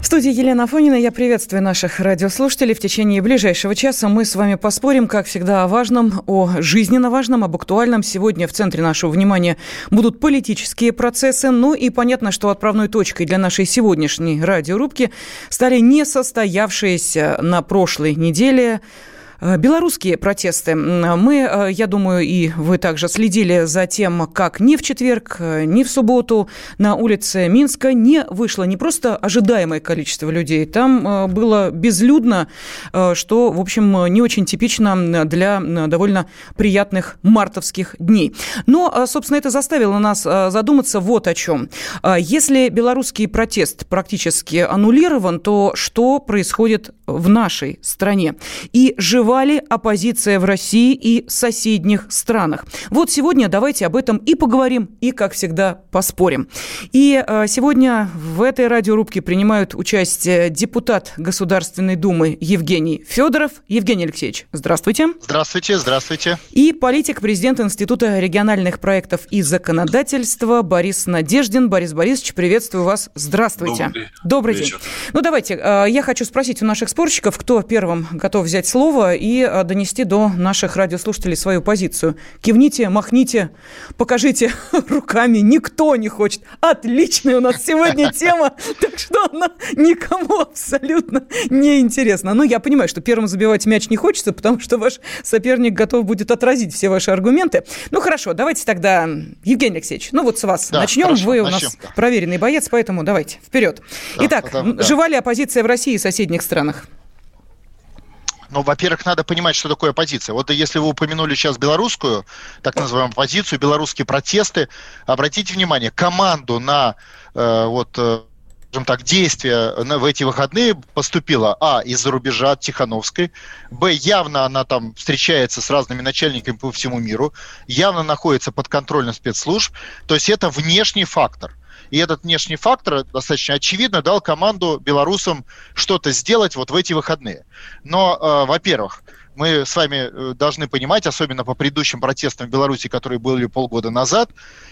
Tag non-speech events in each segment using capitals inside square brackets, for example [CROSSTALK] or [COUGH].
В студии Елена Афонина. Я приветствую наших радиослушателей. В течение ближайшего часа мы с вами поспорим, как всегда, о важном, о жизненно важном, об актуальном. Сегодня в центре нашего внимания будут политические процессы. Ну и понятно, что отправной точкой для нашей сегодняшней радиорубки стали несостоявшиеся на прошлой неделе белорусские протесты. Мы, э, я думаю, и вы также следили за тем, как ни в четверг, э, ни в субботу на улице Минска не вышло не просто ожидаемое количество людей, там было безлюдно, что, в общем, не очень типично для довольно приятных мартовских дней. Но, собственно, это заставило нас задуматься вот о чем. Если белорусский протест практически аннулирован, то что происходит в нашей стране? И жив бывали оппозиция в России и соседних странах. Вот сегодня давайте об этом и поговорим, и, как всегда, поспорим. И э, сегодня в этой радиорубке принимают участие депутат Государственной Думы Евгений Федоров. Евгений Алексеевич, здравствуйте. Здравствуйте, здравствуйте. И политик, президент Института региональных проектов и законодательства Борис Надеждин. Борис Борисович, приветствую вас. Здравствуйте. Добрый, Добрый день. Ну, давайте, э, я хочу спросить у наших спорщиков, кто первым готов взять слово и э, донести до наших радиослушателей свою позицию. Кивните, махните, покажите [LAUGHS] руками. Никто не хочет. Отличная у нас сегодня [LAUGHS] тема, так что она никому абсолютно не интересна. Ну, я понимаю, что первым забивать мяч не хочется, потому что ваш соперник готов будет отразить все ваши аргументы. Ну, хорошо, давайте тогда, Евгений Алексеевич, ну вот с вас да, начнем. Хорошо, Вы у начнем, нас да. проверенный боец, поэтому давайте, вперед. Да, Итак, потому, да. жива ли оппозиция в России и соседних странах? Ну, во-первых, надо понимать, что такое оппозиция. Вот если вы упомянули сейчас белорусскую, так называемую оппозицию, белорусские протесты, обратите внимание, команду на э, вот э, скажем так, действия в эти выходные поступила, а, из-за рубежа от Тихановской, б, явно она там встречается с разными начальниками по всему миру, явно находится под контролем спецслужб, то есть это внешний фактор. И этот внешний фактор достаточно очевидно дал команду белорусам что-то сделать вот в эти выходные. Но, э, во-первых, мы с вами э, должны понимать, особенно по предыдущим протестам в Беларуси, которые были полгода назад,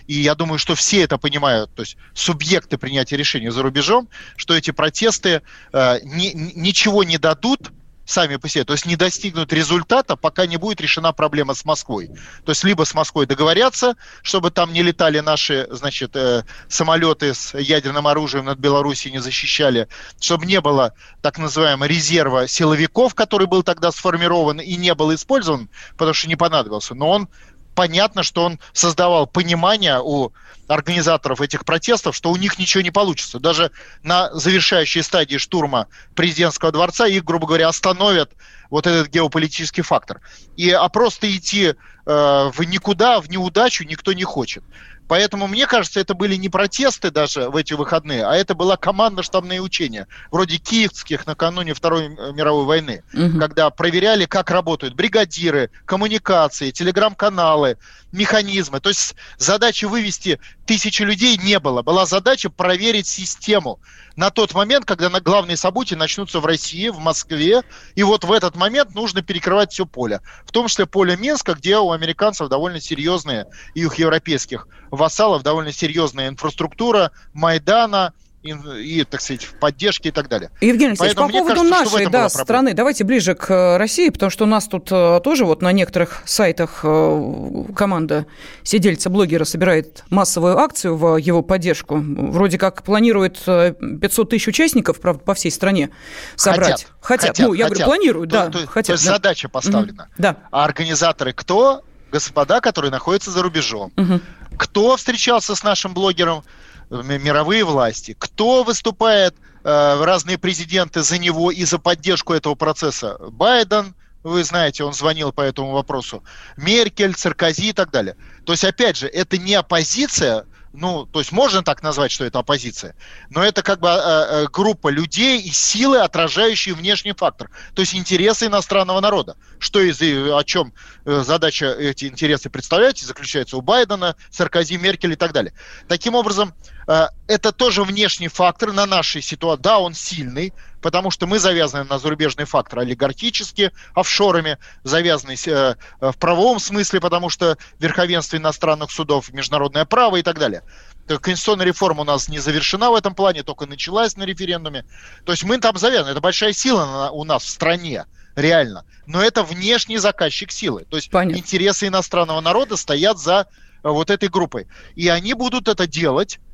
и я думаю, что все это понимают, то есть субъекты принятия решений за рубежом, что эти протесты э, ни, ничего не дадут сами по себе, то есть не достигнут результата, пока не будет решена проблема с Москвой. То есть либо с Москвой договорятся, чтобы там не летали наши, значит, э, самолеты с ядерным оружием над Белоруссией, не защищали, чтобы не было так называемого резерва силовиков, который был тогда сформирован и не был использован, потому что не понадобился. Но он понятно, что он создавал понимание у организаторов этих протестов, что у них ничего не получится. Даже на завершающей стадии штурма президентского дворца их, грубо говоря, остановят вот этот геополитический фактор. И, а просто идти э, в никуда, в неудачу никто не хочет. Поэтому, мне кажется, это были не протесты даже в эти выходные, а это была командно-штабные учения, вроде киевских накануне Второй э, мировой войны, угу. когда проверяли, как работают бригадиры, коммуникации, телеграм-каналы, механизмы. То есть задачи вывести тысячи людей не было. Была задача проверить систему на тот момент, когда на главные события начнутся в России, в Москве. И вот в этот момент нужно перекрывать все поле. В том числе поле Минска, где у американцев довольно серьезные, и их европейских вассалов довольно серьезная инфраструктура Майдана – и, так сказать, в поддержке и так далее. Евгений Алексеевич, по поводу кажется, нашей да, страны, давайте ближе к э, России, потому что у нас тут э, тоже вот на некоторых сайтах э, команда сидельца блогера собирает массовую акцию в его поддержку. Вроде как планирует 500 тысяч участников, правда, по всей стране собрать. Хотят. хотят. Ну, я хотят. говорю, планируют, то, да. То, хотят, то есть да. задача поставлена. Угу. Да. А организаторы кто? Господа, которые находятся за рубежом. Угу. Кто встречался с нашим блогером? Мировые власти. Кто выступает, э, разные президенты за него и за поддержку этого процесса? Байден, вы знаете, он звонил по этому вопросу. Меркель, Царкози и так далее. То есть, опять же, это не оппозиция ну, то есть можно так назвать, что это оппозиция, но это как бы э, э, группа людей и силы, отражающие внешний фактор, то есть интересы иностранного народа. Что из о чем задача эти интересы представлять заключается у Байдена, Саркози, Меркель и так далее. Таким образом, это тоже внешний фактор на нашей ситуации. Да, он сильный, потому что мы завязаны на зарубежный фактор олигархические, офшорами, завязаны э, в правовом смысле, потому что верховенство иностранных судов, международное право и так далее. Конституционная реформа у нас не завершена в этом плане, только началась на референдуме. То есть мы там завязаны. Это большая сила у нас в стране, реально. Но это внешний заказчик силы. То есть Понятно. интересы иностранного народа стоят за э, вот этой группой. И они будут это делать, э,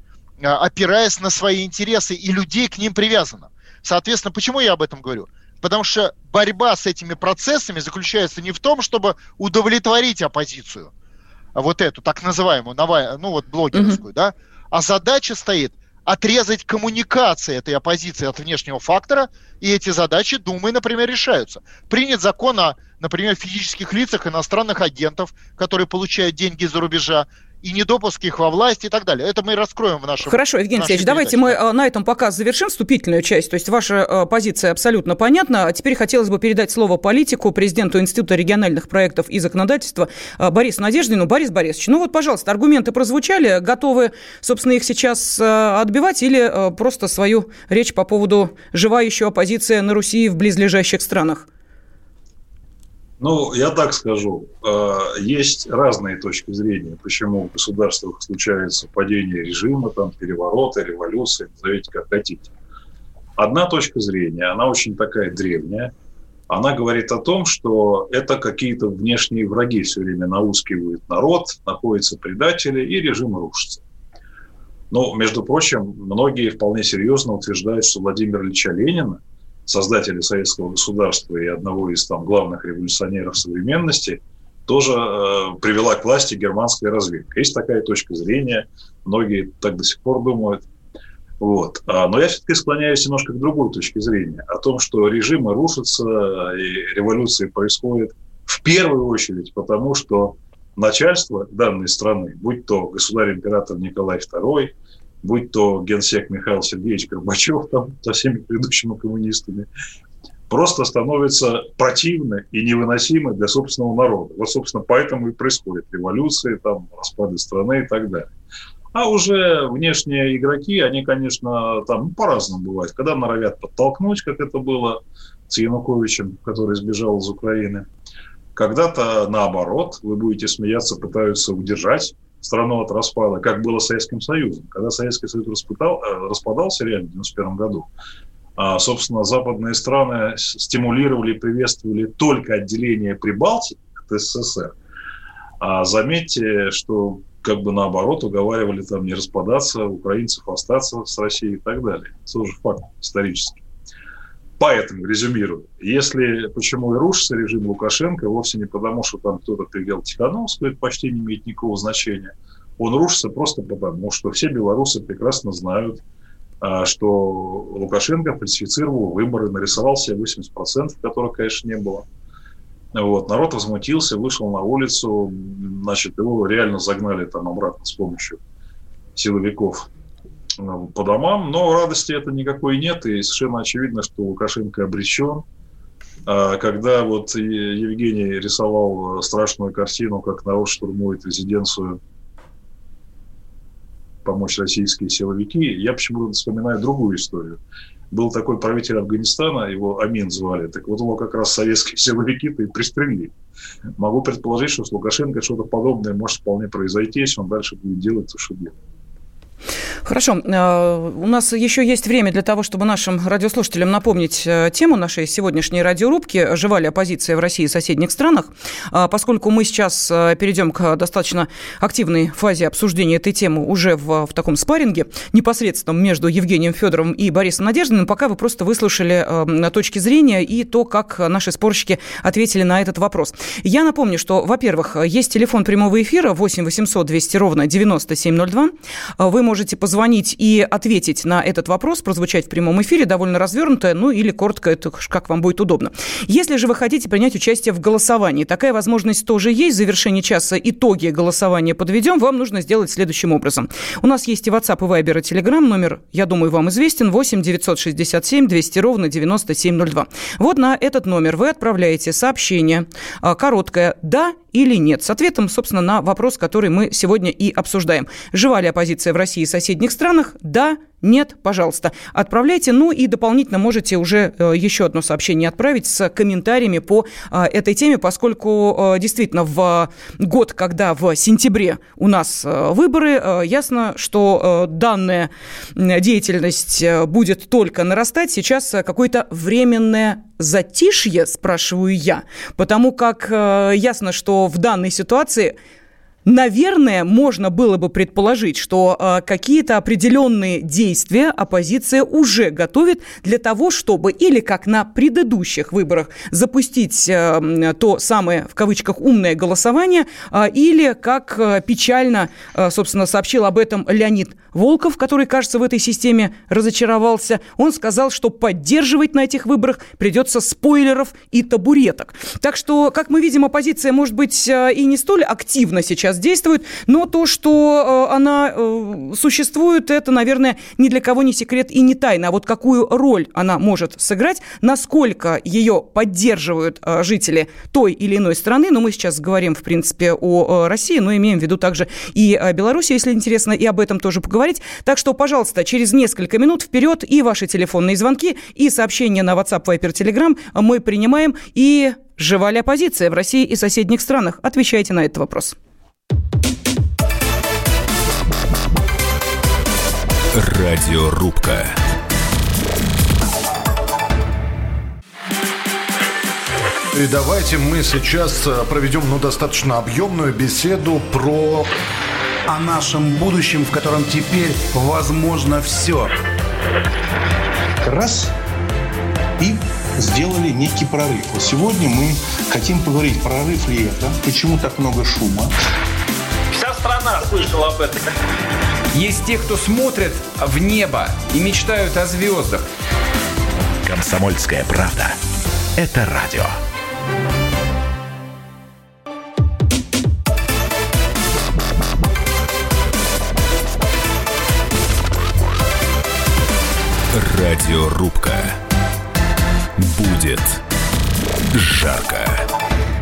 опираясь на свои интересы, и людей к ним привязано. Соответственно, почему я об этом говорю? Потому что борьба с этими процессами заключается не в том, чтобы удовлетворить оппозицию – вот эту так называемую, ну вот блогерскую, mm-hmm. да, а задача стоит отрезать коммуникации этой оппозиции от внешнего фактора, и эти задачи Думой, например, решаются. Принят закон о, например, физических лицах иностранных агентов, которые получают деньги из-за рубежа, и недопуск их во власть и так далее. Это мы раскроем в нашем... Хорошо, Евгений Алексеевич, давайте мы э, на этом пока завершим вступительную часть. То есть ваша э, позиция абсолютно понятна. А теперь хотелось бы передать слово политику, президенту Института региональных проектов и законодательства э, Борису Надеждину. Борис Борисович, ну вот, пожалуйста, аргументы прозвучали. Готовы, собственно, их сейчас отбивать или просто свою речь по поводу жива еще оппозиция на Руси в близлежащих странах? Ну, я так скажу, э, есть разные точки зрения, почему в государствах случается падение режима, там, перевороты, революции, назовите как хотите. Одна точка зрения, она очень такая древняя, она говорит о том, что это какие-то внешние враги все время наускивают народ, находятся предатели, и режим рушится. Но, между прочим, многие вполне серьезно утверждают, что Владимир Ильича Ленина – создателя советского государства и одного из там главных революционеров современности, тоже э, привела к власти германская разведка. Есть такая точка зрения, многие так до сих пор думают. Вот. А, но я все-таки склоняюсь немножко к другой точке зрения, о том, что режимы рушатся и революции происходят в первую очередь потому, что начальство данной страны, будь то государь-император Николай II, будь то генсек Михаил Сергеевич Горбачев там, со всеми предыдущими коммунистами, просто становится противны и невыносимы для собственного народа. Вот, собственно, поэтому и происходят революции, там, распады страны и так далее. А уже внешние игроки, они, конечно, там ну, по-разному бывают. Когда норовят подтолкнуть, как это было с Януковичем, который сбежал из Украины. Когда-то наоборот, вы будете смеяться, пытаются удержать страну от распада, как было с Советским Союзом. Когда Советский Союз распадал, э, распадался реально в 1991 году, а, собственно, западные страны стимулировали и приветствовали только отделение Прибалтики от СССР. А заметьте, что как бы наоборот уговаривали там не распадаться, украинцев остаться с Россией и так далее. Это тоже факт исторический. Поэтому, резюмирую, если почему и рушится режим Лукашенко, вовсе не потому, что там кто-то привел Тихановскую, это почти не имеет никакого значения. Он рушится просто потому, что все белорусы прекрасно знают, а, что Лукашенко фальсифицировал выборы, нарисовал себе 80%, которых, конечно, не было. Вот, народ возмутился, вышел на улицу, значит, его реально загнали там обратно с помощью силовиков по домам, но радости это никакой нет, и совершенно очевидно, что Лукашенко обречен. А когда вот Евгений рисовал э, страшную картину, как народ штурмует резиденцию помочь российские силовики, я почему-то вспоминаю другую историю. Был такой правитель Афганистана, его Амин звали, так вот его как раз советские [LAUGHS] силовики-то и пристрелили. Могу предположить, что с Лукашенко что-то подобное может вполне произойти, если он дальше будет делать то, что делает. Хорошо. Э, у нас еще есть время для того, чтобы нашим радиослушателям напомнить э, тему нашей сегодняшней радиорубки «Жива ли оппозиция в России и соседних странах?». А, поскольку мы сейчас э, перейдем к достаточно активной фазе обсуждения этой темы уже в, в таком спарринге непосредственном между Евгением Федоровым и Борисом Надеждиным, пока вы просто выслушали точки зрения и то, как наши спорщики ответили на этот вопрос. Я напомню, что, во-первых, есть телефон прямого эфира 8 800 200 ровно 9702. Вы можете позвонить позвонить и ответить на этот вопрос, прозвучать в прямом эфире, довольно развернуто, ну или коротко, это как вам будет удобно. Если же вы хотите принять участие в голосовании, такая возможность тоже есть. В завершении часа итоги голосования подведем. Вам нужно сделать следующим образом. У нас есть и WhatsApp, и Viber, и Telegram. Номер, я думаю, вам известен. 8 967 200 ровно 9702. Вот на этот номер вы отправляете сообщение а, короткое «да» или нет? С ответом, собственно, на вопрос, который мы сегодня и обсуждаем. Жива ли оппозиция в России и соседних странах? Да, нет, пожалуйста, отправляйте. Ну и дополнительно можете уже э, еще одно сообщение отправить с комментариями по э, этой теме, поскольку э, действительно в год, когда в сентябре у нас выборы, ясно, что данная деятельность будет только нарастать. Сейчас какое-то временное затишье, спрашиваю я, потому как ясно, что в данной ситуации Наверное, можно было бы предположить, что э, какие-то определенные действия оппозиция уже готовит для того, чтобы или как на предыдущих выборах запустить э, то самое в кавычках умное голосование, э, или как э, печально, э, собственно, сообщил об этом Леонид Волков, который, кажется, в этой системе разочаровался. Он сказал, что поддерживать на этих выборах придется спойлеров и табуреток. Так что, как мы видим, оппозиция может быть э, и не столь активно сейчас сейчас действует, но то, что э, она э, существует, это, наверное, ни для кого не секрет и не тайна. А вот какую роль она может сыграть, насколько ее поддерживают э, жители той или иной страны, но мы сейчас говорим, в принципе, о России, но имеем в виду также и Беларуси, если интересно, и об этом тоже поговорить. Так что, пожалуйста, через несколько минут вперед и ваши телефонные звонки, и сообщения на WhatsApp, Viber, Telegram мы принимаем. И жива ли оппозиция в России и соседних странах? Отвечайте на этот вопрос. Радиорубка. И давайте мы сейчас э, проведем ну, достаточно объемную беседу про... О нашем будущем, в котором теперь возможно все. Раз и сделали некий прорыв. Вот сегодня мы хотим поговорить, прорыв ли это, почему так много шума. Вся страна слышала об этом. Есть те, кто смотрят в небо и мечтают о звездах. Комсомольская правда. Это радио. Радиорубка. Будет жарко.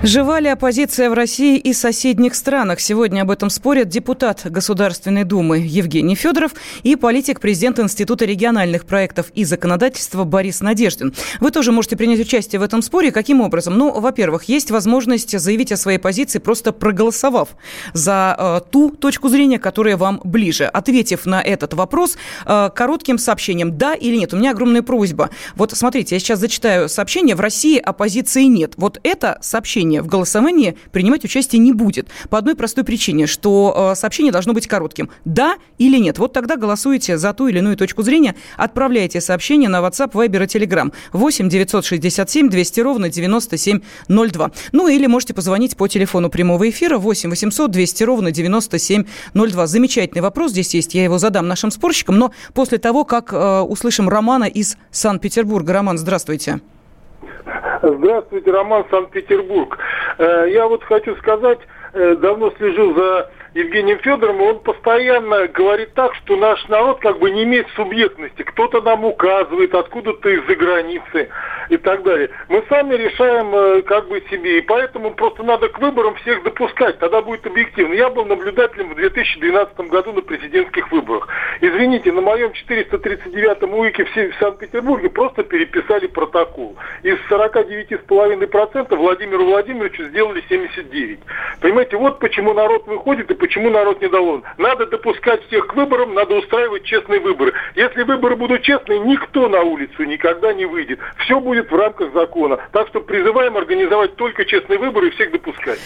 Жива ли оппозиция в России и соседних странах? Сегодня об этом спорят депутат Государственной Думы Евгений Федоров и политик, президент Института региональных проектов и законодательства Борис Надеждин. Вы тоже можете принять участие в этом споре. Каким образом? Ну, во-первых, есть возможность заявить о своей позиции, просто проголосовав за э, ту точку зрения, которая вам ближе. Ответив на этот вопрос э, коротким сообщением «да» или «нет». У меня огромная просьба. Вот смотрите, я сейчас зачитаю сообщение. В России оппозиции нет. Вот это сообщение сообщение в голосовании принимать участие не будет. По одной простой причине, что э, сообщение должно быть коротким. Да или нет. Вот тогда голосуете за ту или иную точку зрения, отправляйте сообщение на WhatsApp, Viber и Telegram 8 967 200 ровно 9702. Ну или можете позвонить по телефону прямого эфира 8 800 200 ровно 9702. Замечательный вопрос здесь есть, я его задам нашим спорщикам, но после того, как э, услышим Романа из Санкт-Петербурга. Роман, здравствуйте. Здравствуйте, Роман, Санкт-Петербург. Э, я вот хочу сказать, э, давно слежу за Евгением Федоровым, он постоянно говорит так, что наш народ как бы не имеет субъектности. Кто-то нам указывает, откуда-то из-за границы и так далее. Мы сами решаем э, как бы себе, и поэтому просто надо к выборам всех допускать, тогда будет объективно. Я был наблюдателем в 2012 году на президентских выборах. Извините, на моем 439-м УИКе в Санкт-Петербурге просто переписали протокол. Из 49,5% Владимиру Владимировичу сделали 79. Понимаете, вот почему народ выходит и почему народ недоволен. Надо допускать всех к выборам, надо устраивать честные выборы. Если выборы будут честные, никто на улицу никогда не выйдет. Все будет в рамках закона. Так что призываем организовать только честные выборы и всех допускать.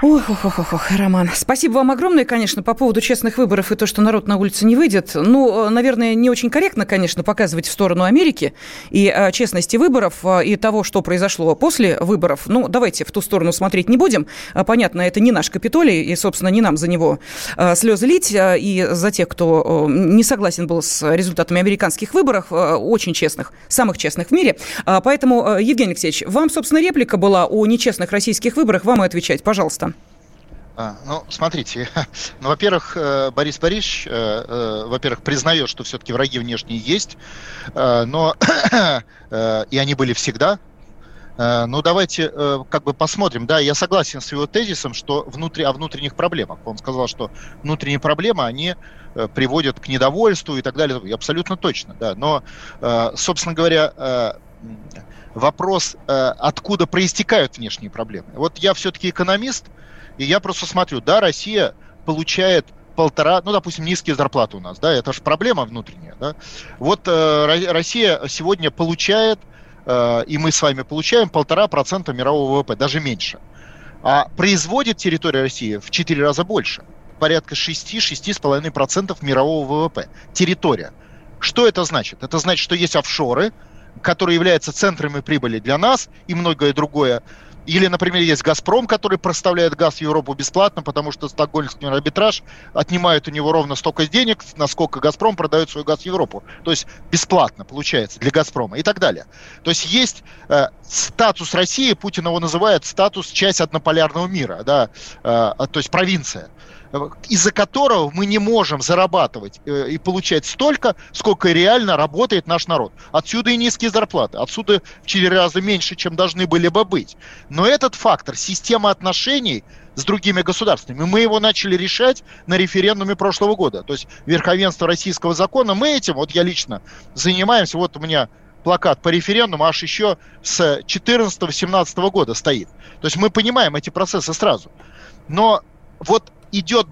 Ох, ох, ох, ох, Роман. Спасибо вам огромное, конечно, по поводу честных выборов и то, что народ на улице не выйдет. Ну, наверное, не очень корректно, конечно, показывать в сторону Америки и а, честности выборов, а, и того, что произошло после выборов. Ну, давайте в ту сторону смотреть не будем. А, понятно, это не наш Капитолий, и, собственно, не нам за него а, слезы лить. А, и за тех, кто а, не согласен был с результатами американских выборов, а, очень честных, самых честных в мире. А, поэтому, а, Евгений Алексеевич, вам, собственно, реплика была о нечестных российских выборах. Вам и отвечать, пожалуйста. А, ну, смотрите, [LAUGHS] ну, во-первых, э, Борис Борисович, э, э, во-первых, признает, что все-таки враги внешние есть, но [COUGHS] и они были всегда. Ну, давайте как бы посмотрим. Да, я согласен с его тезисом, что внутри, о внутренних проблемах. Он сказал, что внутренние проблемы, они приводят к недовольству и так далее. И абсолютно точно, да. Но, собственно говоря, вопрос, откуда проистекают внешние проблемы. Вот я все-таки экономист, и я просто смотрю, да, Россия получает полтора, ну, допустим, низкие зарплаты у нас, да, это же проблема внутренняя, да. Вот э, Россия сегодня получает, э, и мы с вами получаем полтора процента мирового ВВП, даже меньше. А производит территория России в четыре раза больше, порядка 6-6,5% мирового ВВП. Территория. Что это значит? Это значит, что есть офшоры, которые являются центрами прибыли для нас и многое другое. Или, например, есть «Газпром», который проставляет газ в Европу бесплатно, потому что стокгольмский арбитраж отнимает у него ровно столько денег, насколько «Газпром» продает свой газ в Европу. То есть бесплатно получается для «Газпрома» и так далее. То есть есть э, статус России, Путин его называет статус часть однополярного мира, да, э, то есть провинция из-за которого мы не можем зарабатывать э, и получать столько, сколько реально работает наш народ. Отсюда и низкие зарплаты, отсюда в 4 раза меньше, чем должны были бы быть. Но этот фактор, система отношений с другими государствами, мы его начали решать на референдуме прошлого года. То есть верховенство российского закона, мы этим, вот я лично занимаемся, вот у меня плакат по референдуму аж еще с 14-17 года стоит. То есть мы понимаем эти процессы сразу. Но вот идет,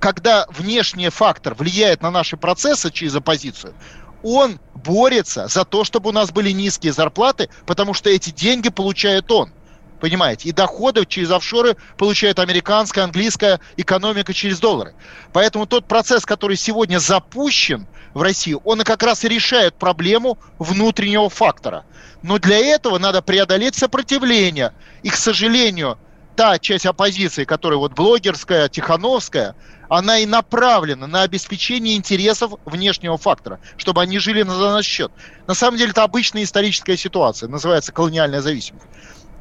когда внешний фактор влияет на наши процессы через оппозицию, он борется за то, чтобы у нас были низкие зарплаты, потому что эти деньги получает он. Понимаете? И доходы через офшоры получает американская, английская экономика через доллары. Поэтому тот процесс, который сегодня запущен в России, он как раз и решает проблему внутреннего фактора. Но для этого надо преодолеть сопротивление. И, к сожалению, та часть оппозиции, которая вот блогерская, тихановская, она и направлена на обеспечение интересов внешнего фактора, чтобы они жили на наш счет. На самом деле это обычная историческая ситуация, называется колониальная зависимость.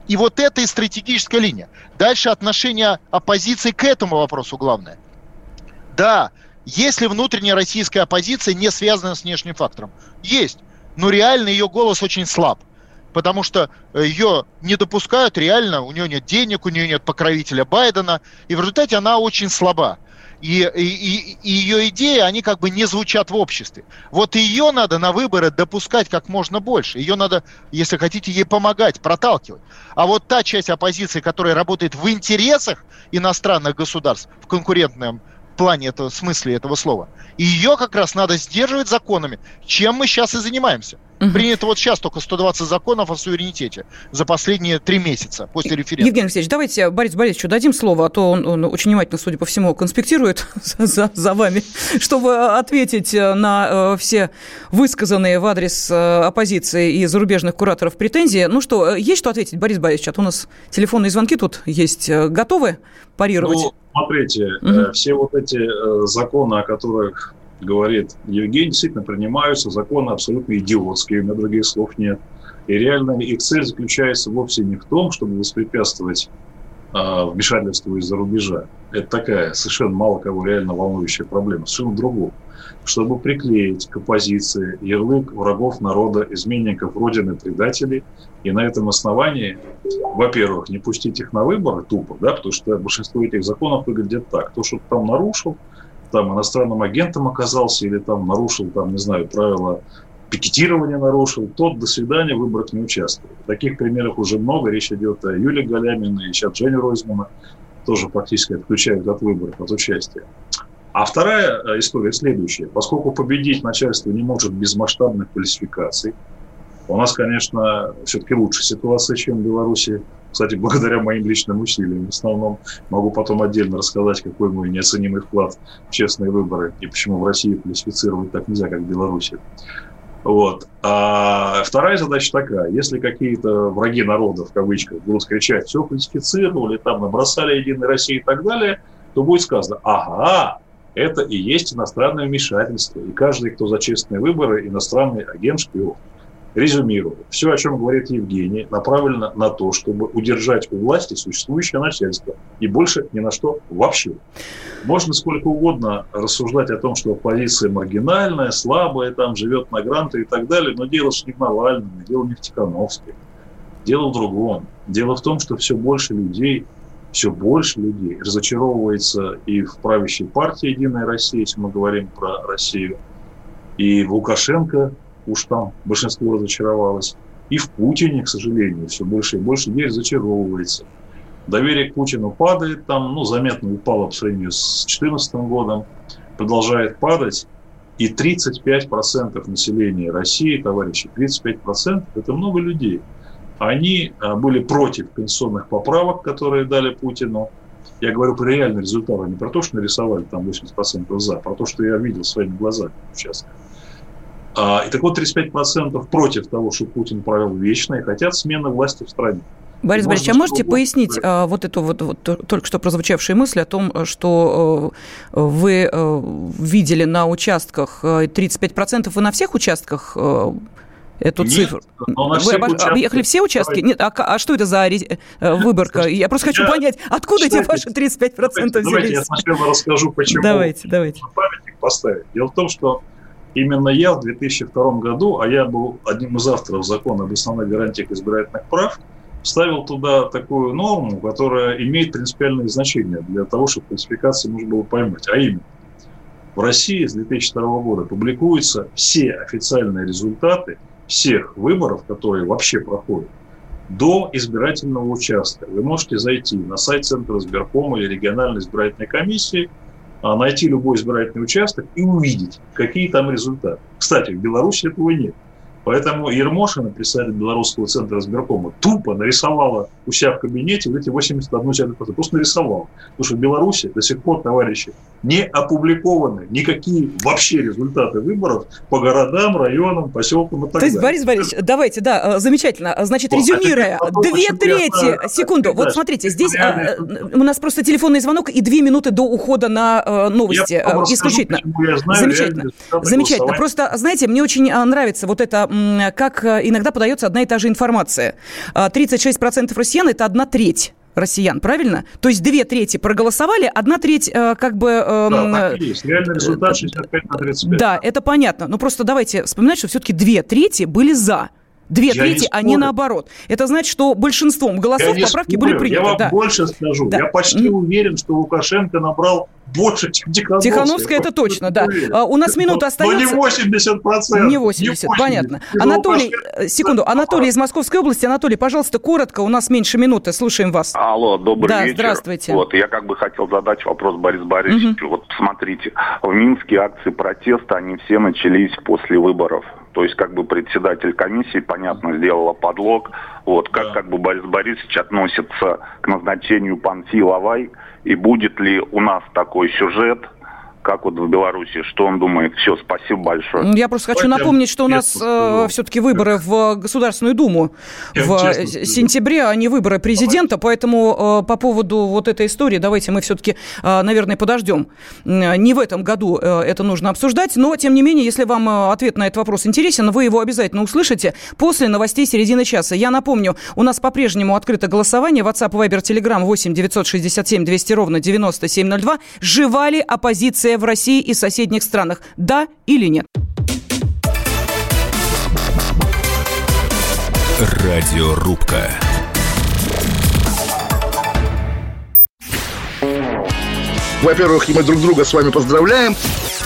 И вот это и стратегическая линия. Дальше отношение оппозиции к этому вопросу главное. Да, если внутренняя российская оппозиция не связана с внешним фактором? Есть. Но реально ее голос очень слаб потому что э, ее не допускают реально, у нее нет денег, у нее нет покровителя Байдена, и в результате она очень слаба. И, и, и ее идеи, они как бы не звучат в обществе. Вот ее надо на выборы допускать как можно больше. Ее надо, если хотите, ей помогать, проталкивать. А вот та часть оппозиции, которая работает в интересах иностранных государств, в конкурентном плане этого, смысле этого слова, ее как раз надо сдерживать законами, чем мы сейчас и занимаемся. Угу. Принято вот сейчас только 120 законов о суверенитете за последние три месяца после референдума. Евгений Алексеевич, давайте Борис Борисовичу дадим слово, а то он, он очень внимательно, судя по всему, конспектирует [LAUGHS] за, за вами, [LAUGHS] чтобы ответить на э, все высказанные в адрес э, оппозиции и зарубежных кураторов претензии. Ну что, э, есть что ответить, Борис Борисович? А то у нас телефонные звонки тут есть. Готовы парировать? Ну, смотрите, угу. все вот эти законы, о которых говорит Евгений, действительно принимаются законы абсолютно идиотские, у меня других слов нет. И реально их цель заключается вовсе не в том, чтобы воспрепятствовать э, вмешательству из-за рубежа. Это такая совершенно мало кого реально волнующая проблема. Совершенно другого. Чтобы приклеить к оппозиции ярлык врагов народа, изменников Родины, предателей, и на этом основании, во-первых, не пустить их на выборы тупо, да, потому что большинство этих законов выглядит так. То, что там нарушил, там иностранным агентом оказался или там нарушил, там, не знаю, правила пикетирования нарушил, тот до свидания в выборах не участвует. Таких примеров уже много. Речь идет о Юлии Галяминой, и сейчас Жене Ройзмана тоже практически отключают от выборов, от участия. А вторая э, история следующая. Поскольку победить начальство не может без масштабных фальсификаций, у нас, конечно, все-таки лучше ситуация, чем в Беларуси Кстати, благодаря моим личным усилиям. В основном могу потом отдельно рассказать, какой мой неоценимый вклад в честные выборы и почему в России классифицировать так нельзя, как в Беларуси. Вот. А вторая задача такая. Если какие-то враги народа, в кавычках, будут кричать, все фальсифицировали, там набросали Единой России и так далее, то будет сказано, ага, это и есть иностранное вмешательство. И каждый, кто за честные выборы, иностранный агент, шпион. Резюмирую. Все, о чем говорит Евгений, направлено на то, чтобы удержать у власти существующее начальство. И больше ни на что вообще. Можно сколько угодно рассуждать о том, что оппозиция маргинальная, слабая, там живет на гранты и так далее, но дело же не в Навальном, дело не в Тихановской. Дело в другом. Дело в том, что все больше людей все больше людей разочаровывается и в правящей партии «Единая Россия», если мы говорим про Россию, и в Лукашенко, уж там большинство разочаровалось, и в Путине, к сожалению, все больше и больше людей разочаровывается. Доверие к Путину падает, там, ну, заметно упало по сравнению с 2014 годом, продолжает падать, и 35% населения России, товарищи, 35% – это много людей – они а, были против пенсионных поправок, которые дали Путину. Я говорю про реальный результат, а не про то, что нарисовали там 80% за, а про то, что я видел своими глазами сейчас. А, и так вот, 35% против того, что Путин правил вечно и хотят смены власти в стране. Борис Борисович, а можете пояснить а, вот эту вот, вот только что прозвучавшую мысль о том, что э, вы э, видели на участках 35% э, вы на всех участках эту Нет, цифру. Вы объехали все участки? Нет, а, а что это за э, выборка? Я просто хочу понять, откуда эти ваши 35% давайте, взялись? Давайте я сначала расскажу, почему давайте, давайте. памятник поставить. Дело в том, что именно я в 2002 году, а я был одним из авторов закона об основной гарантии избирательных прав, ставил туда такую норму, которая имеет принципиальное значение для того, чтобы классификации можно было поймать. А именно, в России с 2002 года публикуются все официальные результаты всех выборов, которые вообще проходят, до избирательного участка. Вы можете зайти на сайт Центра избиркома или региональной избирательной комиссии, найти любой избирательный участок и увидеть, какие там результаты. Кстати, в Беларуси этого нет. Поэтому Ермошина, председатель Белорусского центра избиркома, тупо нарисовала у себя в кабинете вот эти 81 человека. Просто нарисовала. Потому что в Беларуси до сих пор, товарищи, не опубликованы никакие вообще результаты выборов по городам, районам, поселкам и так То есть, Борис Борисович, давайте, да, э, новости. Значит, резюмируя, две трети, секунду, вот смотрите, здесь э, у нас просто телефонный звонок и две минуты до ухода на э, новости. Исключительно. Замечательно. Замечательно. Просто, знаете, мне очень нравится вот это как э, иногда подается одна и та же информация. 36% а, россиян – это одна треть россиян, правильно? То есть две трети проголосовали, одна треть э, как бы... Эм, да, так есть. Реальный результат 65 на 35. Да, это понятно. Но просто давайте вспоминать, что все-таки две трети были «за». Две я трети, а не наоборот. Это значит, что большинством голосов поправки спорю. были приняты. Я вам да. больше скажу. Да. Я почти mm. уверен, что Лукашенко набрал больше, чем Тихановская. Тихановская, это точно, да. А, у нас минута остается. Но не 80%. Не 80, не 80. понятно. Анатолий, э, секунду, Анатолий из Московской области. Анатолий, пожалуйста, коротко, у нас меньше минуты, слушаем вас. Алло, добрый да, вечер. здравствуйте. Вот, я как бы хотел задать вопрос Борису Борисовичу. Угу. Вот смотрите, в Минске акции протеста, они все начались после выборов. То есть как бы председатель комиссии, понятно, сделала подлог. Вот как, да. как бы Борис Борисович относится к назначению Панфи Лавай и будет ли у нас такой сюжет – как вот в Беларуси, что он думает. Все, спасибо большое. Я просто хочу напомнить, что у нас э, все-таки выборы в Государственную Думу Я в сентябре, а не выборы президента, поэтому э, по поводу вот этой истории давайте мы все-таки, э, наверное, подождем. Не в этом году э, это нужно обсуждать, но, тем не менее, если вам э, ответ на этот вопрос интересен, вы его обязательно услышите после новостей середины часа. Я напомню, у нас по-прежнему открыто голосование. WhatsApp, Viber, Telegram 8 967 200 ровно 9702. Жива ли оппозиция в России и соседних странах? Да или нет? Радиорубка. Во-первых, мы друг друга с вами поздравляем.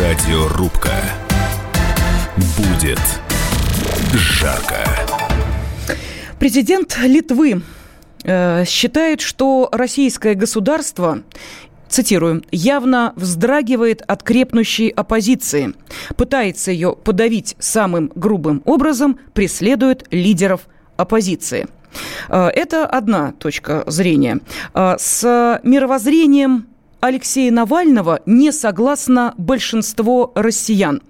Радиорубка. Будет жарко. Президент Литвы э, считает, что российское государство цитирую, явно вздрагивает от крепнущей оппозиции, пытается ее подавить самым грубым образом, преследует лидеров оппозиции. Э, это одна точка зрения. Э, с мировоззрением Алексея Навального не согласно большинство россиян.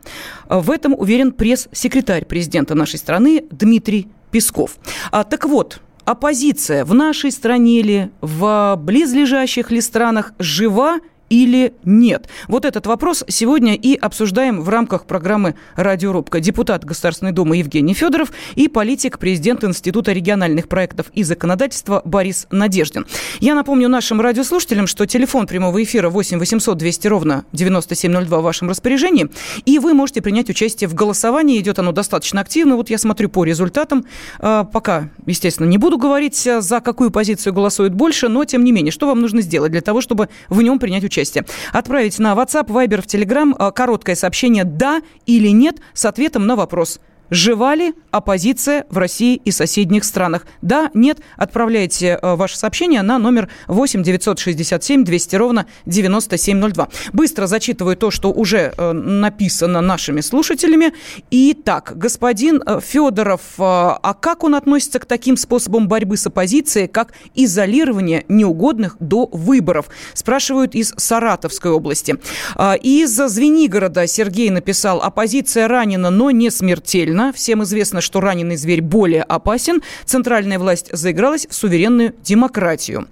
В этом уверен пресс-секретарь президента нашей страны Дмитрий Песков. А, так вот, оппозиция в нашей стране ли, в близлежащих ли странах жива или нет? Вот этот вопрос сегодня и обсуждаем в рамках программы «Радиорубка». Депутат Государственной Думы Евгений Федоров и политик, президент Института региональных проектов и законодательства Борис Надеждин. Я напомню нашим радиослушателям, что телефон прямого эфира 8 800 200 ровно 9702 в вашем распоряжении, и вы можете принять участие в голосовании. Идет оно достаточно активно. Вот я смотрю по результатам. А, пока, естественно, не буду говорить, за какую позицию голосует больше, но, тем не менее, что вам нужно сделать для того, чтобы в нем принять участие? Участие. Отправить на WhatsApp, Viber, в Telegram э, короткое сообщение «да» или «нет» с ответом на вопрос – Жива ли оппозиция в России и соседних странах? Да, нет, отправляйте э, ваше сообщение на номер 8 967 200 ровно 9702. Быстро зачитываю то, что уже э, написано нашими слушателями. Итак, господин э, Федоров, а как он относится к таким способам борьбы с оппозицией, как изолирование неугодных до выборов? Спрашивают из Саратовской области. Из Звенигорода Сергей написал, оппозиция ранена, но не смертельно сильно. Всем известно, что раненый зверь более опасен. Центральная власть заигралась в суверенную демократию.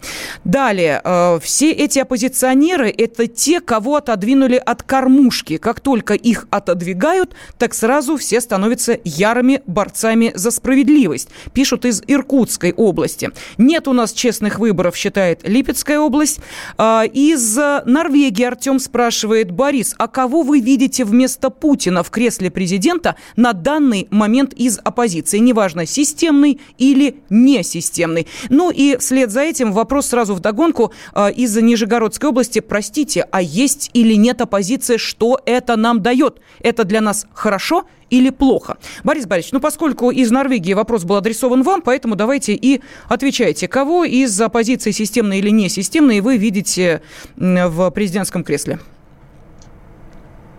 Далее. Э, все эти оппозиционеры – это те, кого отодвинули от кормушки. Как только их отодвигают, так сразу все становятся ярыми борцами за справедливость. Пишут из Иркутской области. Нет у нас честных выборов, считает Липецкая область. Э, из Норвегии Артем спрашивает, Борис, а кого вы видите вместо Путина в кресле президента на данный данный момент из оппозиции, неважно, системный или несистемный. Ну и вслед за этим вопрос сразу вдогонку э, из Нижегородской области. Простите, а есть или нет оппозиция, что это нам дает? Это для нас хорошо или плохо? Борис Борисович, ну поскольку из Норвегии вопрос был адресован вам, поэтому давайте и отвечайте. Кого из оппозиции системной или несистемной вы видите в президентском кресле?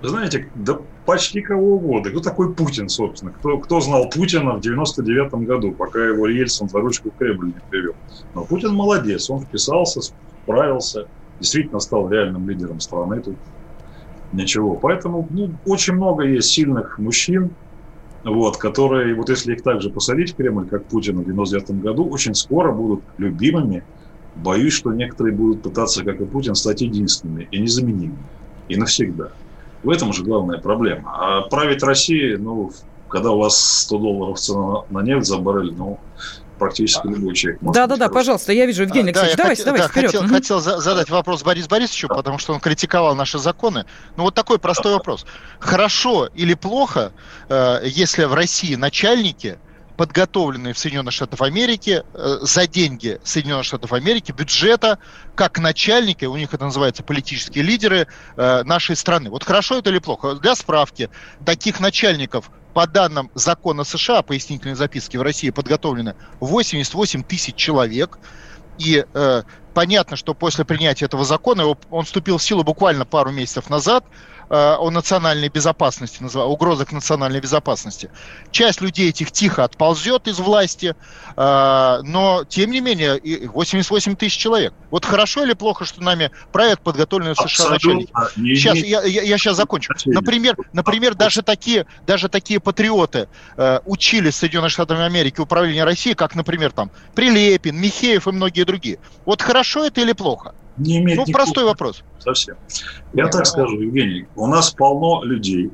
знаете, да почти кого угодно. Кто такой Путин, собственно? Кто, кто знал Путина в 99 году, пока его Ельцин за ручку в Кремль не привел? Но Путин молодец, он вписался, справился, действительно стал реальным лидером страны. Тут ничего. Поэтому ну, очень много есть сильных мужчин, вот, которые, вот если их также посадить в Кремль, как Путина в 99 году, очень скоро будут любимыми. Боюсь, что некоторые будут пытаться, как и Путин, стать единственными и незаменимыми. И навсегда. В этом же главная проблема. А править Россией, ну, когда у вас 100 долларов цена на нефть за баррель, ну, практически любой человек. Да-да-да, пожалуйста, я вижу, Евгений а, Алексеевич, да, давайте, давайте, да, вперед. Хотел, угу. хотел задать вопрос Борису Борисовичу, потому что он критиковал наши законы. Ну, вот такой простой вопрос. Хорошо или плохо, э, если в России начальники подготовленные в Соединенных Штатах Америки э, за деньги Соединенных Штатов Америки, бюджета, как начальники, у них это называется политические лидеры э, нашей страны. Вот хорошо это или плохо? Для справки, таких начальников по данным закона США, пояснительной записки в России подготовлено 88 тысяч человек. И э, понятно, что после принятия этого закона, он вступил в силу буквально пару месяцев назад, о национальной безопасности, угрозах национальной безопасности. Часть людей этих тихо отползет из власти, э, но, тем не менее, 88 тысяч человек. Вот хорошо или плохо, что нами правят подготовленные в США начальники? Сейчас, я, я, я сейчас закончу. Например, например даже, такие, даже такие патриоты э, учились в Соединенных Штатах Америки управления России, как, например, там Прилепин, Михеев и многие другие. Вот хорошо это или плохо? Не имеет ну, простой вопрос. Совсем. Я так скажу, Евгений, у нас полно людей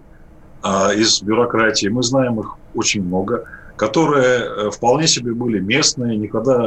а, из бюрократии, мы знаем их очень много. которые э, вполне себе были местные, никогда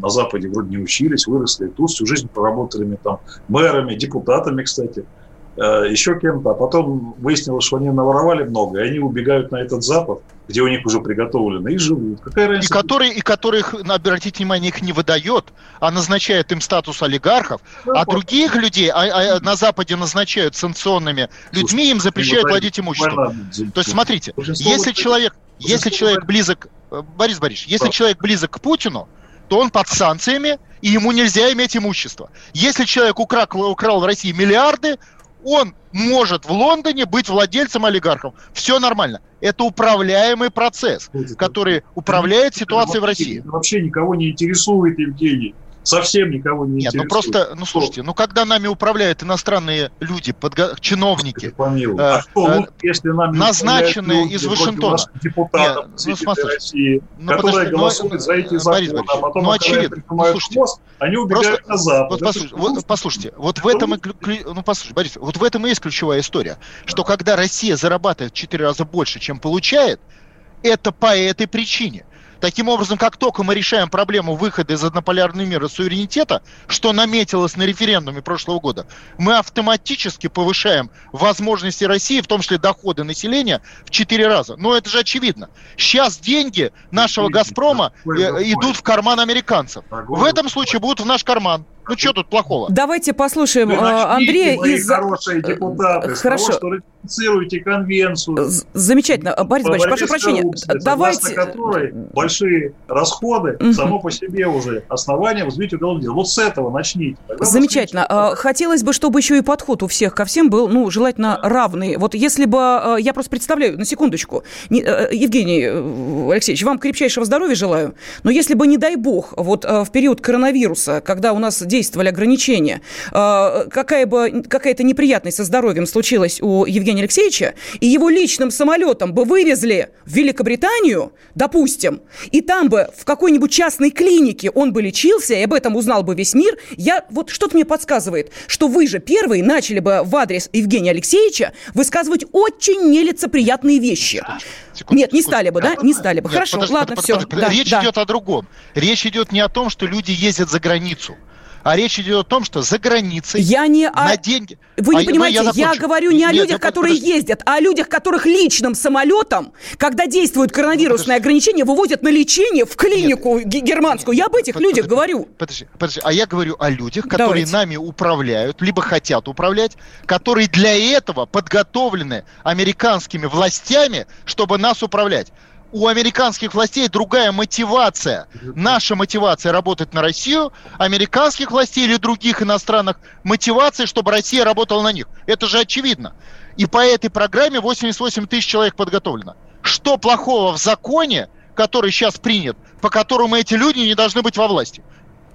на Западе вроде не учились, выросли тут, всю жизнь проработали там мэрами, депутатами, кстати, э, еще кем-то. А потом выяснилось, что они наворовали много, и они убегают на этот Запад, где у них уже приготовлено, и живут. Какая разница? И которые, и которых, обратите внимание, их не выдает, а назначает им статус олигархов, ну, а других людей а, а, на Западе назначают санкционными людьми, им запрещают владеть имуществом. То есть, смотрите, если человек если человек близок, э, Борис Борисович, если человек близок к Путину, то он под санкциями, и ему нельзя иметь имущество. Если человек украл, украл в России миллиарды, он может в Лондоне быть владельцем олигархом. Все нормально. Это управляемый процесс, который управляет ситуацией в России. Вообще никого не интересует, Евгений совсем никого не Нет, ну просто, ну слушайте, ну когда нами управляют иностранные люди, подго... чиновники, э, а что, ну, если нами назначенные из Вашингтона, депутатов Нет, ну, смотрите, России, ну, которые подожди, голосуют ну, за эти законы, а потом, ну, очевидно, ну, слушайте, мост, они убегают просто, на Запад. Вот, послушайте, вот, послушайте, вот в этом и, ну послушайте, Борис, вот в этом и есть ключевая история, что когда Россия зарабатывает в 4 раза больше, чем получает, это по этой причине. Таким образом, как только мы решаем проблему выхода из однополярного мира суверенитета, что наметилось на референдуме прошлого года, мы автоматически повышаем возможности России, в том числе доходы населения, в 4 раза. Но это же очевидно. Сейчас деньги нашего «Газпрома» э, идут в карман американцев. В этом случае будут в наш карман. Ну, что тут плохого? Давайте послушаем Вы Андрея из... хорошие депутаты, Хорошо. того, что ратифицируете конвенцию. Замечательно. Борис Борисович, прошу прощения. Давайте... которой большие расходы угу. само по себе уже основания возбить уголовное дело. Вот с этого начните. Тогда Замечательно. Начните. Хотелось бы, чтобы еще и подход у всех ко всем был, ну, желательно да. равный. Вот если бы... Я просто представляю, на секундочку. Евгений Алексеевич, вам крепчайшего здоровья желаю. Но если бы, не дай бог, вот в период коронавируса, когда у нас действовали ограничения, а, какая бы какая-то неприятность со здоровьем случилась у Евгения Алексеевича, и его личным самолетом бы вывезли в Великобританию, допустим, и там бы в какой-нибудь частной клинике он бы лечился, и об этом узнал бы весь мир, я вот что-то мне подсказывает, что вы же первые начали бы в адрес Евгения Алексеевича высказывать очень нелицеприятные вещи. Секунду, Нет, не стали бы, да? Не стали бы. Нет, Хорошо, подожди, ладно, подожди, все. Подожди. Да, Речь да. идет о другом. Речь идет не о том, что люди ездят за границу а речь идет о том, что за границей я не на о... деньги... Вы не а, понимаете, я, я говорю не о людях, которые подожди. ездят, а о людях, которых личным самолетом, когда действуют коронавирусные подожди. ограничения, вывозят на лечение в клинику Нет. германскую. Я об этих под, людях говорю. Подожди, подожди, а я говорю о людях, которые Давайте. нами управляют, либо хотят управлять, которые для этого подготовлены американскими властями, чтобы нас управлять у американских властей другая мотивация. Наша мотивация работать на Россию, американских властей или других иностранных мотивация, чтобы Россия работала на них. Это же очевидно. И по этой программе 88 тысяч человек подготовлено. Что плохого в законе, который сейчас принят, по которому эти люди не должны быть во власти?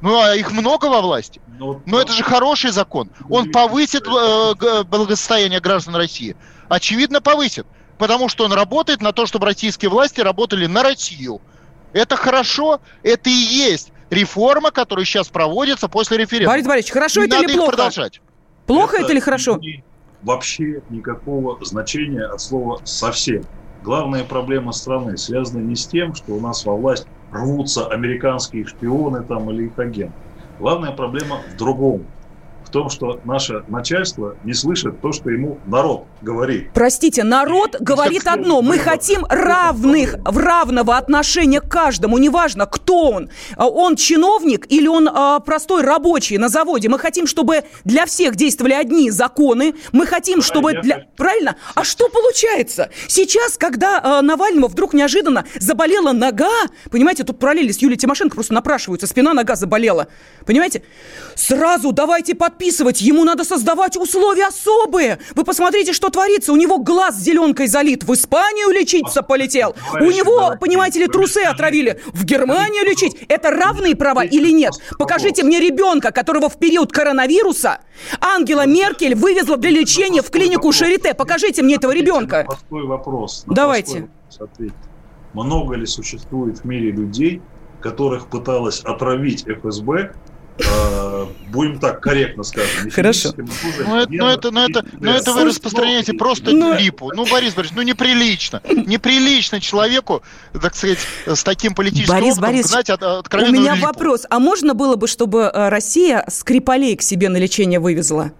Ну, а их много во власти. Но, Но это же хороший закон. Он повысит э, благосостояние граждан России. Очевидно, повысит потому что он работает на то, чтобы российские власти работали на Россию. Это хорошо, это и есть реформа, которая сейчас проводится после референдума. Борис Борисович, хорошо Не это или плохо? продолжать. Плохо это, это или хорошо? Вообще никакого значения от слова «совсем». Главная проблема страны связана не с тем, что у нас во власть рвутся американские шпионы там или их агенты. Главная проблема в другом в том, что наше начальство не слышит то, что ему народ говорит. Простите, народ и говорит одно. Мы хотим равных, в равного отношения к каждому. Неважно, кто он. А он чиновник или он а, простой рабочий на заводе. Мы хотим, чтобы для всех действовали одни законы. Мы хотим, чтобы для... Правильно? А что получается? Сейчас, когда а, Навального вдруг неожиданно заболела нога, понимаете, тут параллели с Юлией Тимошенко просто напрашиваются, спина, нога заболела. Понимаете? Сразу давайте под подписывать, ему надо создавать условия особые. Вы посмотрите, что творится. У него глаз зеленкой залит. В Испанию лечиться полетел. У него, понимаете ли, трусы отравили. В Германию лечить. Это равные права или нет? Покажите мне ребенка, которого в период коронавируса Ангела Меркель вывезла для лечения в клинику Шарите. Покажите мне этого ребенка. Простой вопрос. Давайте. Много ли существует в мире людей, которых пыталась отравить ФСБ, будем так корректно скажем. Хорошо. Ну это, ну это, ну это, ну это вы распространяете просто ну, липу. Ну, Борис Борисович, ну неприлично. Неприлично человеку, так сказать, с таким политическим Борис опытом Борис, знать от, У меня липу. вопрос. А можно было бы, чтобы э, Россия Скрипалей к себе на лечение вывезла?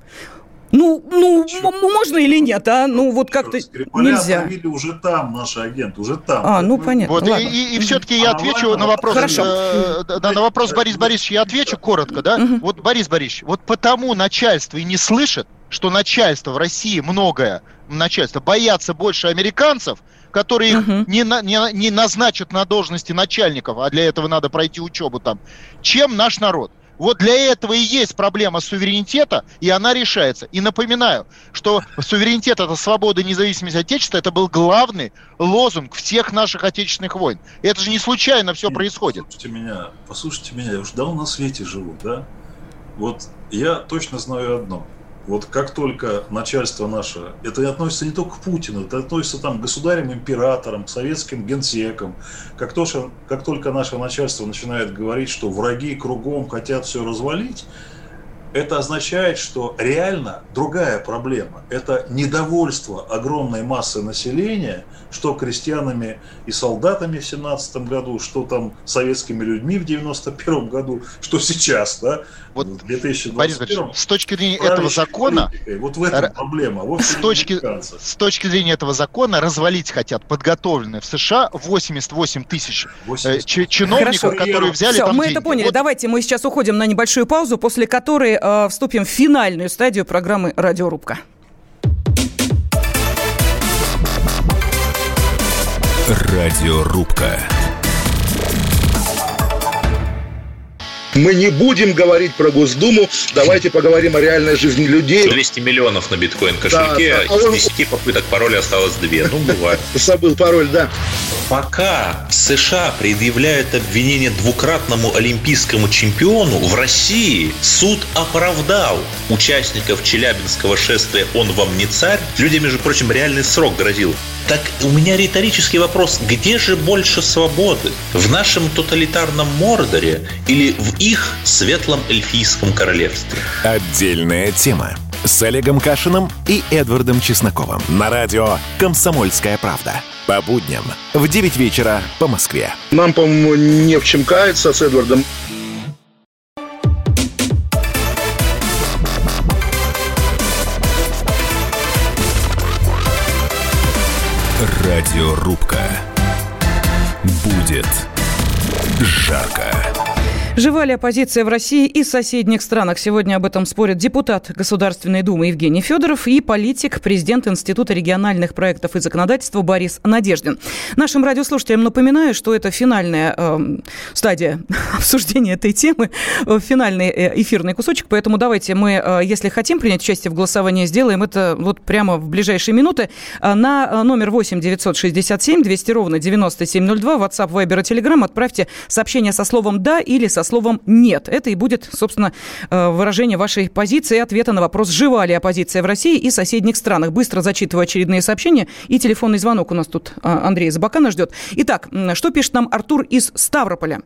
Ну, ну, можно или нет, а? Ну, вот как-то нельзя. Отравили уже там наши агенты, уже там. А, ну, понятно. Вот, и, и, и все-таки я а отвечу на вопрос. Хорошо. Э, да, на вопрос Борис Борисович я отвечу коротко, да? Угу. Вот, Борис Борисович, вот потому начальство и не слышит, что начальство в России многое, начальство, боятся больше американцев, которые их угу. не, на, не, не назначат на должности начальников, а для этого надо пройти учебу там, чем наш народ. Вот для этого и есть проблема суверенитета, и она решается. И напоминаю, что суверенитет – это свобода и независимость Отечества, это был главный лозунг всех наших отечественных войн. И это же не случайно все происходит. Послушайте меня, послушайте меня, я уже давно на свете живу, да? Вот я точно знаю одно – вот как только начальство наше, это относится не только к Путину, это относится там, к государям-императорам, к советским генсекам, как, то, как только наше начальство начинает говорить, что враги кругом хотят все развалить, это означает, что реально другая проблема. Это недовольство огромной массы населения, что крестьянами и солдатами в 17 году, что там советскими людьми в 91 году, что сейчас, да, вот, в 2021. С точки зрения этого закона... Вот в этом проблема. А с точки, с точки зрения этого закона развалить хотят подготовленные в США 88 тысяч 80. Э, чиновников, Хорошо. которые взяли Все, там мы деньги. это поняли. Вот. Давайте мы сейчас уходим на небольшую паузу, после которой э, вступим в финальную стадию программы «Радиорубка». Радиорубка. Мы не будем говорить про Госдуму, давайте поговорим о реальной жизни людей. 200 миллионов на биткоин-кошельке, да, да. А из 10 попыток пароля осталось 2. Ну, бывает. [LAUGHS] Забыл пароль, да. Пока США предъявляют обвинение двукратному олимпийскому чемпиону, в России суд оправдал участников Челябинского шествия «Он вам не царь». Людям, между прочим, реальный срок грозил. Так у меня риторический вопрос. Где же больше свободы? В нашем тоталитарном Мордоре или в их светлом эльфийском королевстве? Отдельная тема. С Олегом Кашиным и Эдвардом Чесноковым. На радио «Комсомольская правда». По будням в 9 вечера по Москве. Нам, по-моему, не в чем каяться с Эдвардом. Радиорубка. Будет жарко. Жива ли оппозиция в России и соседних странах? Сегодня об этом спорят депутат Государственной Думы Евгений Федоров и политик, президент Института региональных проектов и законодательства Борис Надеждин. Нашим радиослушателям напоминаю, что это финальная э, стадия [LAUGHS] обсуждения этой темы, э, финальный э, эфирный кусочек, поэтому давайте мы, э, если хотим принять участие в голосовании, сделаем это вот прямо в ближайшие минуты. На номер 8 967 200 ровно 9702, WhatsApp, Viber и Telegram отправьте сообщение со словом «да» или со словом «нет». Это и будет, собственно, э, выражение вашей позиции и ответа на вопрос, жива ли оппозиция в России и соседних странах. Быстро зачитываю очередные сообщения. И телефонный звонок у нас тут а, Андрей Забакана ждет. Итак, что пишет нам Артур из Ставрополя?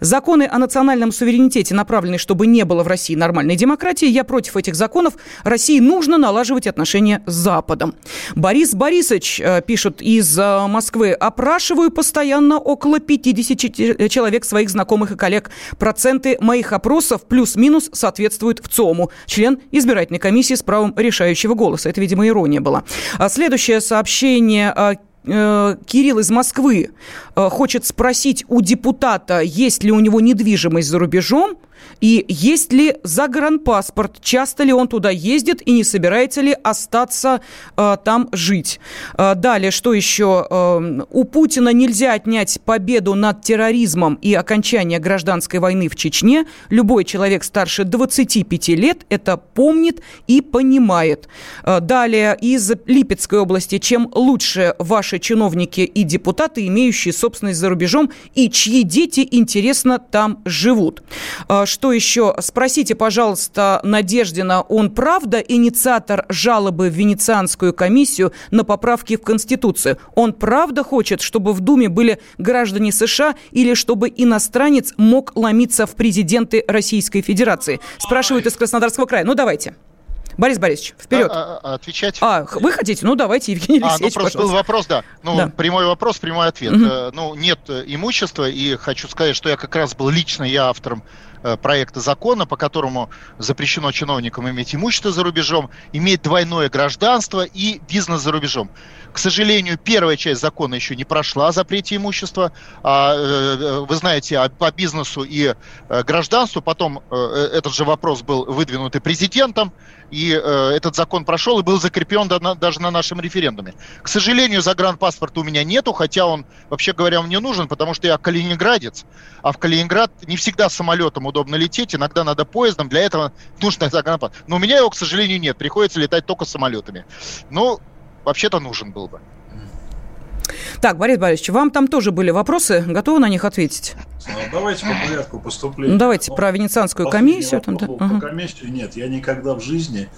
Законы о национальном суверенитете направлены, чтобы не было в России нормальной демократии. Я против этих законов. России нужно налаживать отношения с Западом. Борис Борисович э, пишет из э, Москвы. Опрашиваю постоянно около 50 человек своих знакомых и коллег Проценты моих опросов плюс-минус соответствуют в ЦОМу, член избирательной комиссии с правом решающего голоса. Это, видимо, ирония была. А следующее сообщение а, э, Кирилл из Москвы э, хочет спросить у депутата, есть ли у него недвижимость за рубежом. И есть ли загранпаспорт? Часто ли он туда ездит и не собирается ли остаться э, там жить? Э, далее, что еще? Э, у Путина нельзя отнять победу над терроризмом и окончание гражданской войны в Чечне. Любой человек старше 25 лет это помнит и понимает. Э, далее, из Липецкой области. Чем лучше ваши чиновники и депутаты, имеющие собственность за рубежом, и чьи дети, интересно, там живут. Что еще? Спросите, пожалуйста, Надеждина, он правда инициатор жалобы в Венецианскую комиссию на поправки в Конституцию? Он правда хочет, чтобы в Думе были граждане США или чтобы иностранец мог ломиться в президенты Российской Федерации? Спрашивают из Краснодарского края. Ну, давайте. Борис Борисович, вперед. А, а, отвечать? А, вы хотите? Ну, давайте, Евгений Алексеевич, А, ну, просто пожалуйста. был вопрос, да. Ну, Да. прямой вопрос, прямой ответ. Э, Ну, нет имущества, и хочу сказать, что я как раз был лично, я автором проекта закона, по которому запрещено чиновникам иметь имущество за рубежом, иметь двойное гражданство и бизнес за рубежом. К сожалению, первая часть закона еще не прошла о запрете имущества. А, э, э, вы знаете, по бизнесу и э, гражданству потом э, э, этот же вопрос был выдвинут и президентом, и э, этот закон прошел и был закреплен да- на- даже на нашем референдуме. К сожалению, загранпаспорта у меня нету, хотя он, вообще говоря, мне нужен, потому что я калининградец, а в Калининград не всегда самолетом удобно лететь, иногда надо поездом, для этого [LAUGHS] нужно загранпаспорт. Но у меня его, к сожалению, нет, приходится летать только самолетами. Ну, вообще-то нужен был бы. Так, Борис Борисович, вам там тоже были вопросы, готовы на них ответить? Ну, давайте по порядку поступления. Ну, давайте про Венецианскую комиссию. Там, да. Про комиссию нет, я никогда в жизни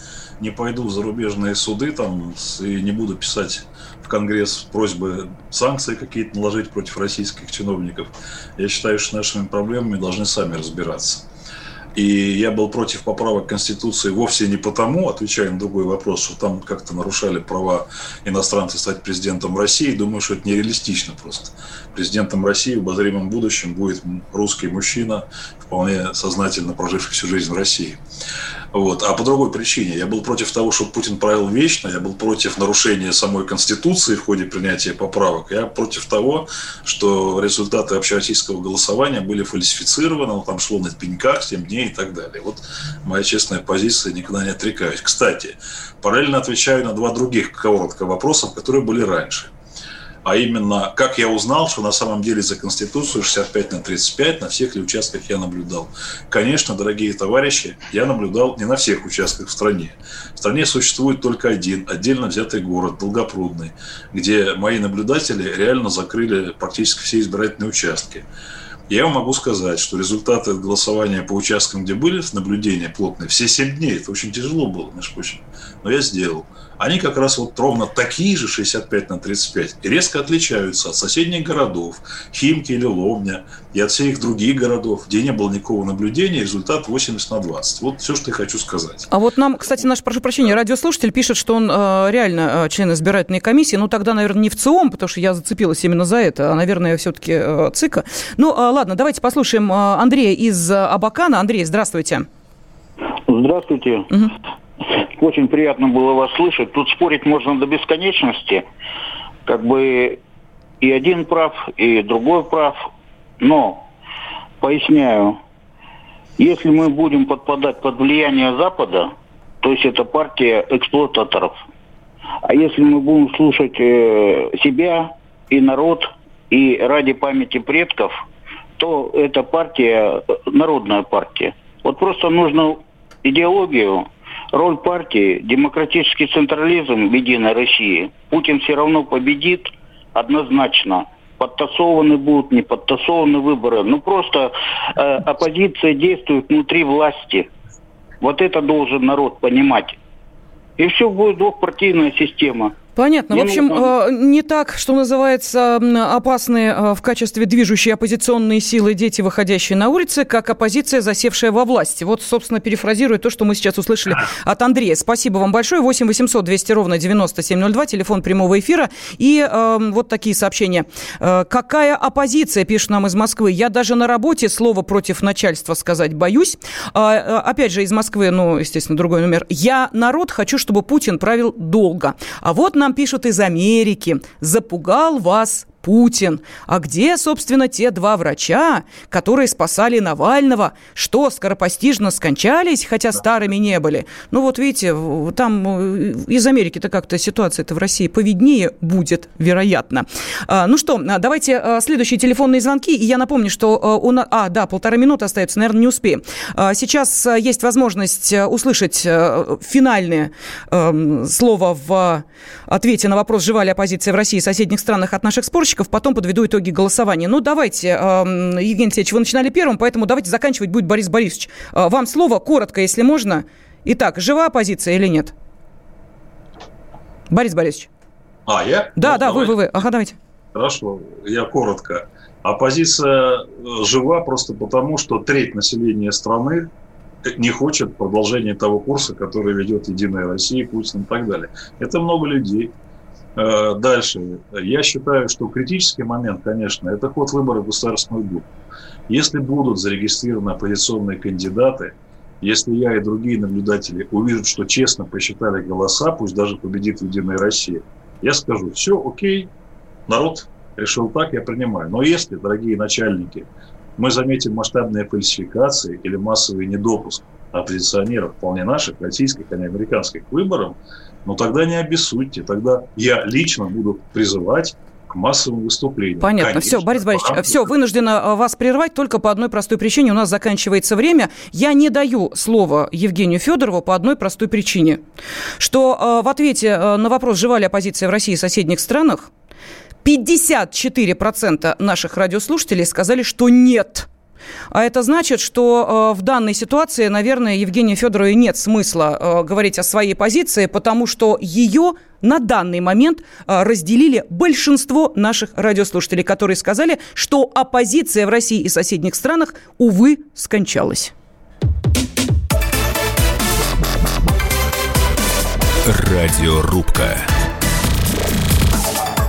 не пойду в зарубежные суды там и не буду писать в Конгресс просьбы санкции какие-то наложить против российских чиновников. Я считаю, что нашими проблемами должны сами разбираться. И я был против поправок Конституции вовсе не потому, отвечая на другой вопрос, что там как-то нарушали права иностранцев стать президентом России. Думаю, что это нереалистично просто. Президентом России в обозримом будущем будет русский мужчина, вполне сознательно проживший всю жизнь в России. Вот. А по другой причине. Я был против того, чтобы Путин правил вечно. Я был против нарушения самой Конституции в ходе принятия поправок. Я против того, что результаты общероссийского голосования были фальсифицированы. ну, Там шло на пеньках 7 дней и так далее. Вот моя честная позиция, никогда не отрекаюсь. Кстати, параллельно отвечаю на два других коротко вопросов, которые были раньше. А именно, как я узнал, что на самом деле за Конституцию 65 на 35 на всех ли участках я наблюдал. Конечно, дорогие товарищи, я наблюдал не на всех участках в стране. В стране существует только один отдельно взятый город, Долгопрудный, где мои наблюдатели реально закрыли практически все избирательные участки. Я вам могу сказать, что результаты голосования по участкам, где были наблюдения плотные, все 7 дней, это очень тяжело было, между прочим, но я сделал. Они как раз вот ровно такие же 65 на 35 и резко отличаются от соседних городов, Химки или Лобня, и от всех других городов, где не было никакого наблюдения, результат 80 на 20. Вот все, что я хочу сказать. А вот нам, кстати, наш, прошу прощения, радиослушатель пишет, что он э, реально э, член избирательной комиссии. Ну, тогда, наверное, не в ЦИОМ, потому что я зацепилась именно за это, а, наверное, все-таки э, ЦИКа. Ну, э, ладно, давайте послушаем э, Андрея из э, Абакана. Андрей, здравствуйте. Здравствуйте. Очень приятно было вас слышать. Тут спорить можно до бесконечности. Как бы и один прав, и другой прав. Но, поясняю, если мы будем подпадать под влияние Запада, то есть это партия эксплуататоров. А если мы будем слушать э, себя и народ, и ради памяти предков, то это партия, э, народная партия. Вот просто нужно идеологию, роль партии, демократический централизм в Единой России. Путин все равно победит однозначно. Подтасованы будут, не подтасованы выборы. Ну просто э, оппозиция действует внутри власти. Вот это должен народ понимать. И все будет двухпартийная система. Понятно. В Не общем, нужно. э, не так, что называется, опасные э, в качестве движущей оппозиционные силы дети, выходящие на улицы, как оппозиция, засевшая во власти. Вот, собственно, перефразируя то, что мы сейчас услышали от Андрея. Спасибо вам большое. 8 800 200 ровно 9702, телефон прямого эфира. И э, вот такие сообщения. Э, какая оппозиция, пишет нам из Москвы. Я даже на работе слово против начальства сказать боюсь. А, опять же, из Москвы, ну, естественно, другой номер. Я народ, хочу, чтобы Путин правил долго. А вот нам пишут из Америки. Запугал вас Путин. А где, собственно, те два врача, которые спасали Навального? Что, скоропостижно скончались, хотя старыми не были? Ну вот видите, там э, из Америки-то как-то ситуация-то в России поведнее будет, вероятно. А, ну что, а, давайте а, следующие телефонные звонки. И я напомню, что а, у нас... А, да, полтора минуты остается, наверное, не успеем. Сейчас есть возможность услышать финальное эм, слово в ответе на вопрос, жива ли оппозиция в России и соседних странах от наших спорщиков. Заговорщиков, потом подведу итоги голосования. Ну, давайте, Евгений Алексеевич, вы начинали первым, поэтому давайте заканчивать будет Борис Борисович. Вам слово, коротко, если можно. Итак, жива оппозиция или нет? Борис Борисович. А, я? Да, ну, да, давайте. вы, вы, вы. Ага, давайте. Хорошо, я коротко. Оппозиция э, жива просто потому, что треть населения страны не хочет продолжения того курса, который ведет Единая Россия, Путин и так далее. Это много людей. Э, дальше. Я считаю, что критический момент, конечно, это ход выборов Государственных Дум. Если будут зарегистрированы оппозиционные кандидаты, если я и другие наблюдатели увидят, что честно посчитали голоса, пусть даже победит Единая Россия, я скажу, все, окей, народ решил так, я принимаю. Но если, дорогие начальники, мы заметим масштабные фальсификации или массовый недопуск оппозиционеров, вполне наших, российских, а не американских выборов, ну тогда не обессудьте, тогда я лично буду призывать к массовым выступлениям. Понятно. Конечно, все, Борис Борисович, все, вынуждена э, вас прервать только по одной простой причине. У нас заканчивается время. Я не даю слово Евгению Федорову по одной простой причине. Что э, в ответе э, на вопрос, жива ли оппозиция в России и соседних странах, 54% наших радиослушателей сказали, что нет. А это значит, что э, в данной ситуации, наверное, Евгению Федорову нет смысла э, говорить о своей позиции, потому что ее на данный момент э, разделили большинство наших радиослушателей, которые сказали, что оппозиция в России и соседних странах, увы, скончалась. Радиорубка.